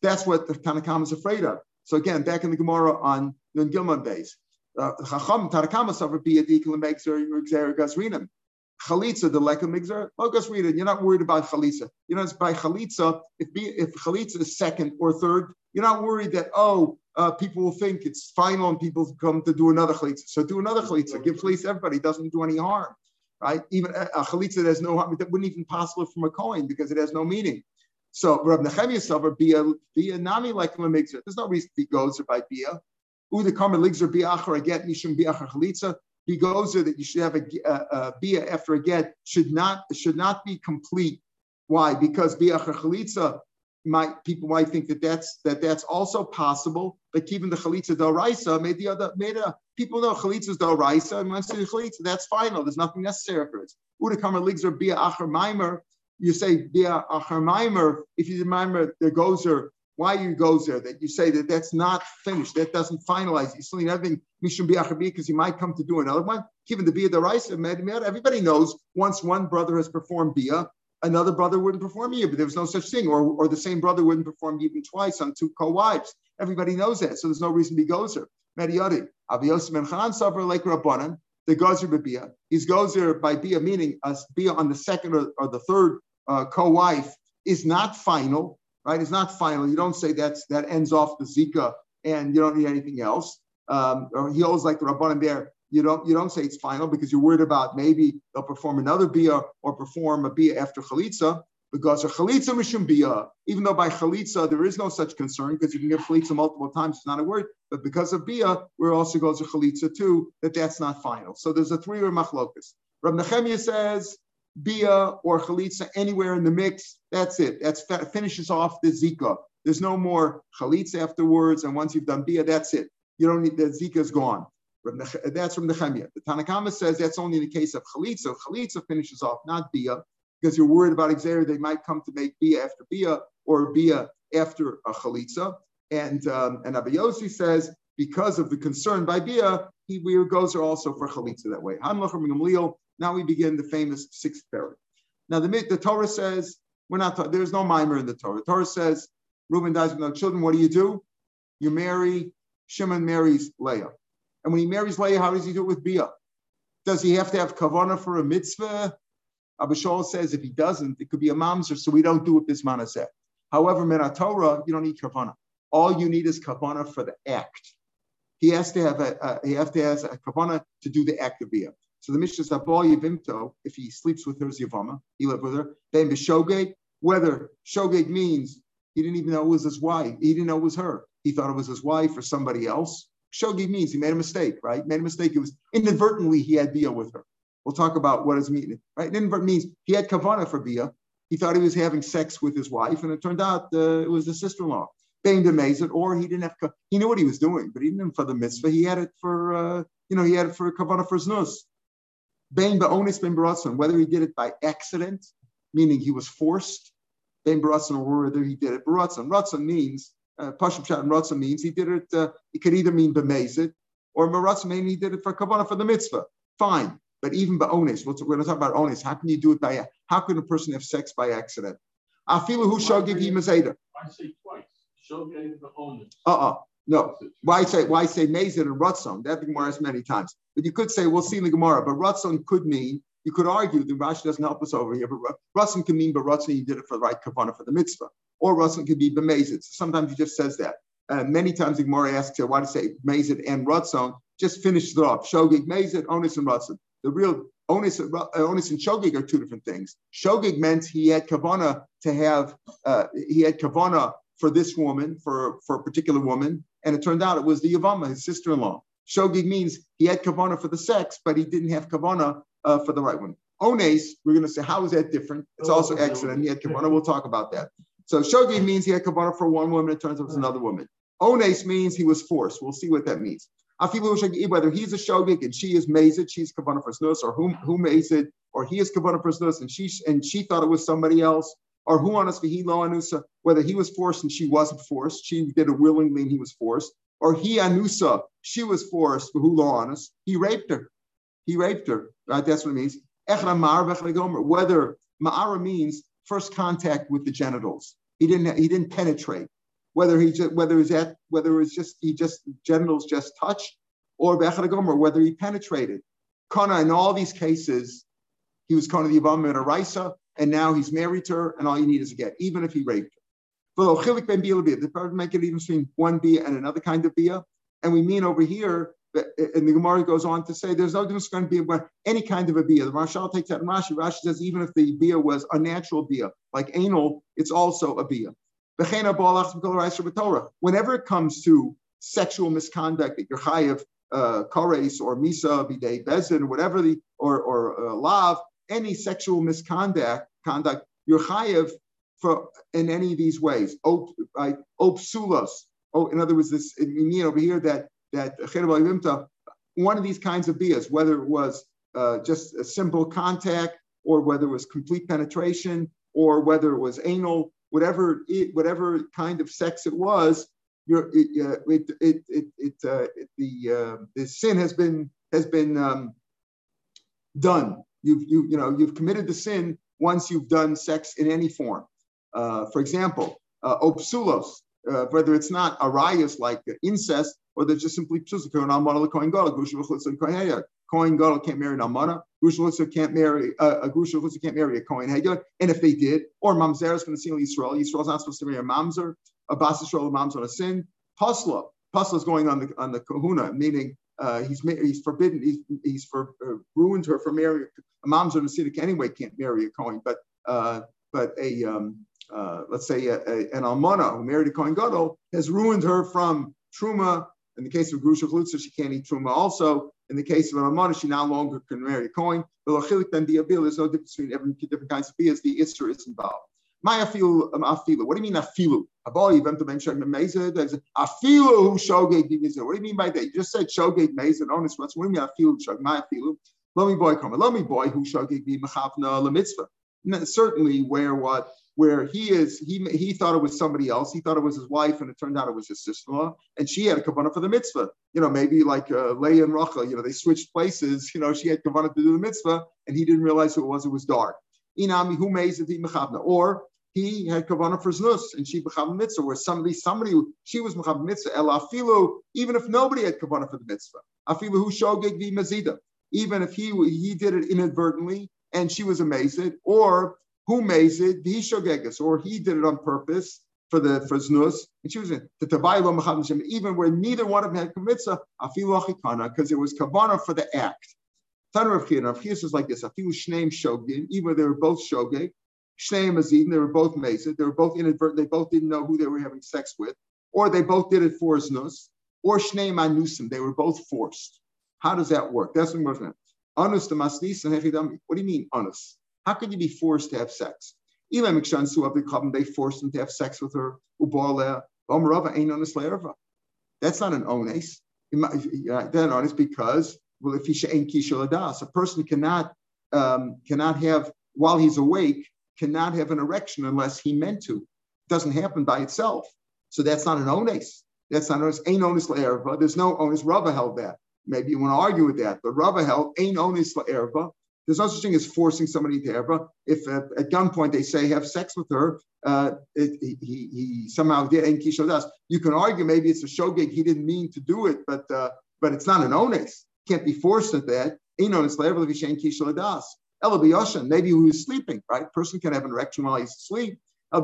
A: That's what the Tanakam is afraid of. So again, back in the Gemara on Nun Gilman base, uh, Chacham Tanakama suffer be a deacon megzer or gazrinam. Chalitza the lekam migzer. read it. You're not worried about chalitza. You know, it's by chalitza. If be, if chalitza is second or third, you're not worried that oh uh, people will think it's final and people come to do another chalitza. So do another chalitza. Give chalitza everybody. It doesn't do any harm right? Even a, chalitza that has no harm that wouldn't even possible from a coin because it has no meaning. So Rav Nechemia Sover bia bia nami like. There's no reason to be gozer by bia. Uda karma ligzer bia achar get mishum bia achar chalitza. Be gozer that you should have a, a, a bia after a get should not should not be complete. Why? Because bia chalitza might people might think that that's that that's also possible. But even the chalitza del raisa made the other made a people know chalitza del raisa and once the chalitza that's final. There's nothing necessary for it. Uda kamar ligs or bia acher maimer. You say bia acher maimer. If you remember the gozer, why you there? that you say that that's not finished. That doesn't finalize. You still need everything mishum bia acher because you might come to do another one. Given the bia del raisa, everybody knows once one brother has performed bia another brother wouldn't perform Yibum. There was no such thing. Or, or the same brother wouldn't perform Yibum twice on two co-wives. Everybody knows that. So there's no reason to be gozer. Mediati. Abiyosim and Chanan suffer like Rabbanan. The gozer bia. He's gozer by bia, meaning a bia on the second or, or the third uh, co-wife is not final, right? It's not final. You don't say that's that ends off the zika and you don't need anything else. Um, or he always like the Rabbanan there you don't you don't say it's final because you're worried about maybe they'll perform another bia or perform a bia after chalitza because a chalitza mishum bia. Even though by chalitza there is no such concern because you can get chalitza multiple times, it's not a word. But because of bia, where also goes a chalitza too, that that's not final. So there's a three-way machlokas. Rab Nechemia says bia or chalitza anywhere in the mix. That's it. That's finishes off the zika. There's no more chalitza afterwards, and once you've done bia, that's it. You don't need the zika is gone. That's from the Chemia. The Tanakama says that's only in the case of Chalitza. Chalitza finishes off, not Bia, because you're worried about Xer. They might come to make Bia after Bia or Bia after a Chalitza. And um, and Abayosi says because of the concern by Bia, he goes also for Chalitza that way. Now we begin the famous sixth parak. Now the, the Torah says, we're not, there's no mimer in the Torah. The Torah says, Reuben dies with no children. What do you do? You marry, Shimon marries Leah. And when he marries Leah, how does he do it with Bia? Does he have to have kavana for a mitzvah? Abba Shaul says if he doesn't, it could be a mamzer, so we don't do it this manaseh. However, in Torah, you don't need kavana. All you need is kavana for the act. He has to have a, a he has to have a kavana to do the act of bia. So the Mishnah says, Yivimto, if he sleeps with her Yavama, he lived with her, then Bishogate, whether Shogate means he didn't even know it was his wife, he didn't know it was her. He thought it was his wife or somebody else. Shogi means he made a mistake, right? Made a mistake. It was inadvertently he had Bia with her. We'll talk about what does mean, right? Inadvertent means he had kavana for Bia. He thought he was having sex with his wife, and it turned out uh, it was the sister-in-law. Baimed amazed, or he didn't have. He knew what he was doing, but he didn't for the mitzvah. He had it for, uh, you know, he had it for kavana for znus. Bain ba'onis ben baratzon, whether he did it by accident, meaning he was forced, bain baratzon, or whether he did it baratzon. Ratzon means uh, Pashim Shat and Ratzah means he did it, uh, it could either mean Bemezit or Maratza mean he did it for Kavanah for the mitzvah. Fine. But even Ba'onis, we're going to talk about Onis. How can you do it by, how can a person have sex by accident? Afilu who shall give him a Zayda.
C: I say twice. Shall give the Onis.
A: Uh-uh. No. Why say why say Mazid and Ratzon? That the Gemara has many times. But you could say, we'll see in the Gemara, but Ratzon could mean, you could argue, the Rashi doesn't help us over here, but Ratzon can mean, but Ratzon, you did it for the right kavanah for the mitzvah. Or Ratzon could be bemazid. So sometimes he just says that. Uh, many times the Gemara asks, why to say Mazid and Ratzon? Just finish it off. Shogig, Mazid, Onus and Ratzon. The real Onus, uh, Onis and Shogig are two different things. Shogig meant he had kavana to have, uh, he had kavana for this woman, for, for a particular woman, and it turned out it was the Yavama, his sister-in-law. Shogig means he had kavana for the sex, but he didn't have kavana uh, for the right one. Ones, we're going to say, how is that different? It's oh, also excellent. He had kavana. We'll talk about that. So shogig means he had kavana for one woman. It turns out it was another woman. Ones means he was forced. We'll see what that means. Whether he's a shogig and she is mazid, she's kavana for snus, or who who mazid, or he is kavana for snus, and she and she thought it was somebody else, or who on us anusa, whether he was forced and she wasn't forced, she did it willingly and he was forced, or he anusa, she was forced, who on us, he raped her. He raped her. Right? That's what it means. Whether ma'ara means first contact with the genitals. He didn't he didn't penetrate. Whether he just whether it's at whether it's just he just genitals just touched, or whether he penetrated. Kana in all these cases, he was of the Yavama and Araisa, and now he's married to her, and all you need is a get, even if he raped her. The part make it even between one bia and another kind of bia. And we mean over here, and the Gemara goes on to say there's no difference going to be about any kind of a bia. The Rashal takes that Rashi. Rashi says even if the bia was a natural bia, like anal, it's also a bia. Whenever it comes to sexual misconduct that you're high of uh, kares or misa, bidei bezin, whatever the or or uh, lav, any sexual misconduct, conduct, you're chayiv for in any of these ways. Op? Opsulos. Oh, in other words, this you mean over here that that one of these kinds of bias, whether it was uh, just a simple contact or whether it was complete penetration or whether it was anal, whatever it, whatever kind of sex it was, your it, uh, it, it, it, it, uh, the uh, the sin has been has been um, done. You've you you know you've committed the sin once you've done sex in any form. Uh, for example, uh, opsulos, uh, whether it's not arayas like incest or they're just simply psusa. Kohen Gadol can't marry an almana. Grusha can't marry uh, a Grusha can't marry a Kohen Hedyot. And if they did, or Mamzer is going to see Yisrael. Yisrael's not supposed to marry a Mamzer. A Bas Yisrael, a Mamzer a sin. Pasla. Pasla is going on the on the Kahuna, meaning uh, he's he's forbidden. He's he's for uh, ruined her for marrying a Mamzer on a sin. Anyway, can't marry a Kohen, but uh, but a um, uh, let's say a, a, an almana who married a Kohen Gadol has ruined her from truma. In the case of Grusha Chlutza, she can't eat truma also. In the case of an Amana, she no longer can marry a coin. then the abil, there's no difference between every different kinds of bias. The Isra is involved. My um, afilu. What do you mean afilu? Aboy, you to mention the meza. There's afilu who shogeg the What do you mean by that? You just said shogeg meza. Honest, what do you mean afilu shog? My afilu. Me boy come. Me boy who shogeg be mechapna la mitzvah. Certainly, where what where he is, he he thought it was somebody else. He thought it was his wife, and it turned out it was his sister-in-law, and she had a kavanah for the mitzvah. You know, maybe like uh, Leah and Rachel. You know, they switched places. You know, she had kavanah to do the mitzvah, and he didn't realize who it was. It was dark. Inami who mechavna, or he had kavanah for znus, and she mechavna mitzvah. Where somebody, somebody, she was mechavna mitzvah. El afilu, even if nobody had kavanah for the mitzvah. Afilu who shogeg vi mazida. Even if he he did it inadvertently, and she was amazed, or who made it? The shogegas, or he did it on purpose for the for znus. And she was in the tabaylo even where neither one of them had mitzvah, afilu achikana, because it was kavana for the act. Tanur of Chiyah, is like this: afilu shneim shogin, even they were both shogeg, shneim azidin, they were both mazid, they were both inadvertent, they both didn't know who they were having sex with, or they both did it for znus, or shneim anusim, they were both forced. How does that work? That's what we're going to. Anus the masnis and What do you mean anus? How could you be forced to have sex? They forced him to have sex with her. That's not an ones. Then ones because well, if he ain't a person cannot um, cannot have while he's awake cannot have an erection unless he meant to. It doesn't happen by itself. So that's not an ones. That's not ones. Ain't ones There's no ones. Rava held that. Maybe you want to argue with that, but Rava held ain't ones la'erva There's no such thing as forcing somebody to erba. If uh, at gunpoint they say have sex with her, uh, it, he, he somehow did and kishodas. You can argue maybe it's a shogeg. He didn't mean to do it, but uh, but it's not an ones. Can't be forced at that. Maybe he was sleeping, right? Person can have an erection while he's asleep. A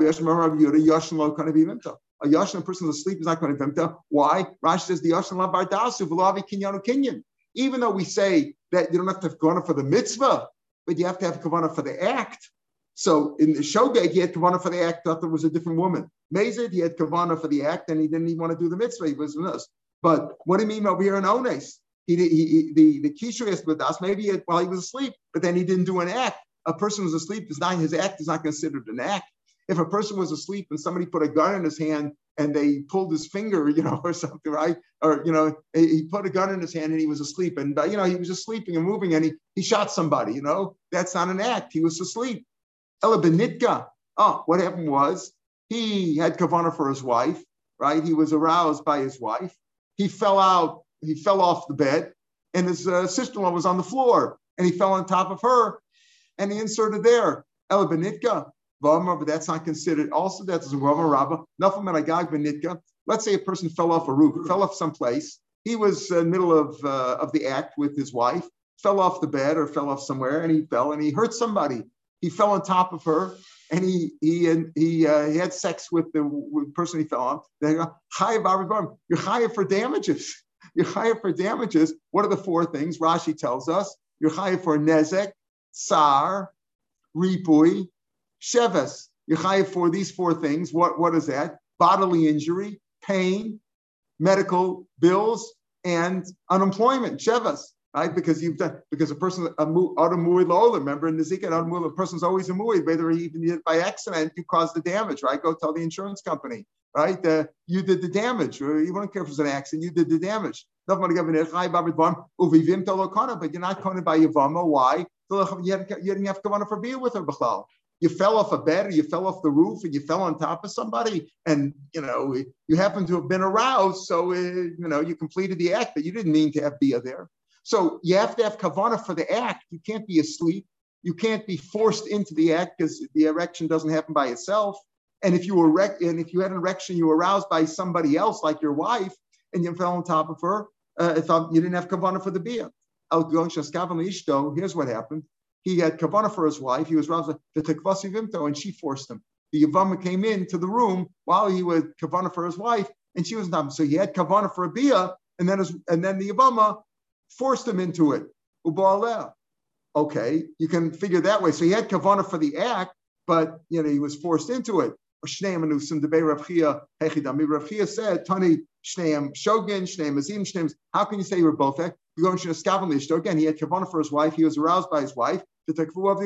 A: yashan person asleep is not going to vimta. Why? Rashi says the yashan la bardasu v'lavi kinyanu kinyan. Even though we say that you don't have to have kavana for the mitzvah, but you have to have kavana for the act. So in the shogeg, he had kavana for the act, thought there was a different woman. Mazid, he had kavana for the act, and he didn't even want to do the mitzvah. He was in us. But what do you mean over here in Ones? He, he, he the the kishu is with us. Maybe it, while he was asleep, but then he didn't do an act. A person who's asleep is not his act is not considered an act. If a person was asleep and somebody put a gun in his hand and they pulled his finger, you know, or something, right? Or, you know, he put a gun in his hand and he was asleep and, you know, he was just sleeping and moving and he, he shot somebody, you know, that's not an act. He was asleep. Ella Benitka. Oh, what happened was he had kavana for his wife, right? He was aroused by his wife. He fell out, he fell off the bed and his uh, sister-in-law was on the floor and he fell on top of her and he inserted there. Ella Benitka. Vamar, but that's not considered. Also, that's a Rabba. Nothing Agag Benitka. Let's say a person fell off a roof, fell off someplace. He was in the middle of, uh, of the act with his wife, fell off the bed or fell off somewhere, and he fell and he hurt somebody. He fell on top of her, and he he and he uh, he had sex with the person he fell on. Then you're higher for damages. You're higher for damages. What are the four things Rashi tells us? You're higher for nezek, sar, ripui, Sheves, Yechayev for these four things. What, what is that? Bodily injury, pain, medical bills, and unemployment. Sheves, right? Because you've done because a person automui lola. Remember in the Zika, automui, a person's always a mui, whether he even did it by accident, you caused the damage, right? Go tell the insurance company, right? Uh, you did the damage, or you don't care if it's an accident, you did the damage. But you're not counted by Yavama. Why? You didn't have to for beer with her, you fell off a bed or you fell off the roof and you fell on top of somebody and you know you happen to have been aroused so uh, you know you completed the act but you didn't mean to have be there so you have to have kavana for the act you can't be asleep you can't be forced into the act because the erection doesn't happen by itself and if you were erect and if you had an erection you were aroused by somebody else like your wife and you fell on top of her uh, if you didn't have kavana for the beer here's what happened he had kavana for his wife. He was roused the tekvasi vimto, and she forced him. The Yavama came into the room while he was kavana for his wife, and she was not. So he had kavana for a bia, and then his, and then the Yavama forced him into it. Okay, you can figure that way. So he had kavana for the act, but you know he was forced into it. Shneim anusim debei Rav Chia hechidami. Rav Chia said, "Tani shneim shogin shneim azim shneim." How can you say you were both? You go into a Again, he had kavana for his wife. He was aroused by his wife. The takfu of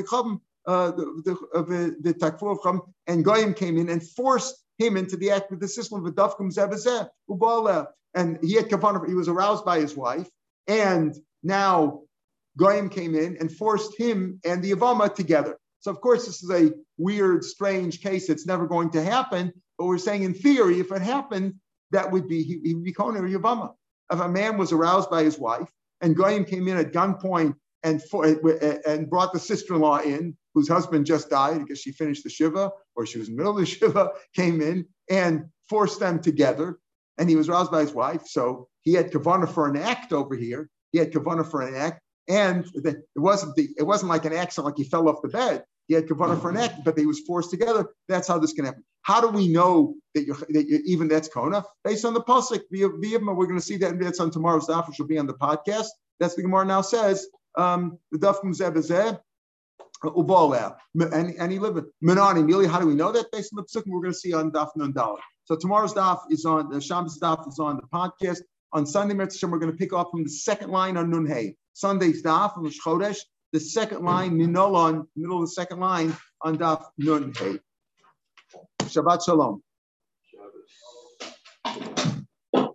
A: uh, the the takfu of chum, and Goyim came in and forced him into the act with the system of dafkum zebazeh ubala. And he had kavana. He was aroused by his wife, and now Goyim came in and forced him and the Avama together. So of course, this is a weird, strange case. It's never going to happen. But we're saying in theory, if it happened, that would be he, would be Kohen or Yavama. If a man was aroused by his wife and Goyim came in at gunpoint and, for, and brought the sister-in-law in, whose husband just died because she finished the shiva or she was in the middle of the shiva, came in and forced them together. And he was aroused by his wife. So he had kavana for an act over here. He had kavana for an act. And it wasn't the, it wasn't like an accident, like he fell off the bed. He had kavana for an act, but they was forced together. That's how this can happen. How do we know that you're, that you're, even that's kona? Based on the pasuk, we're going to see that, and that's on tomorrow's daf, which will be on the podcast. That's the Gemara now says. Um, the daf zeh ubal and and he lived menani. Really, how do we know that? Based on the pasuk, we're going to see on daf nun Dal. So tomorrow's daf is on the Shabbos daf is on the podcast. On Sunday, we're going to pick up from the second line on Nun Hey. Sunday's daf on Chodesh, the second line, Minolon, middle of the second line on daf nundhey Shabbat Shalom.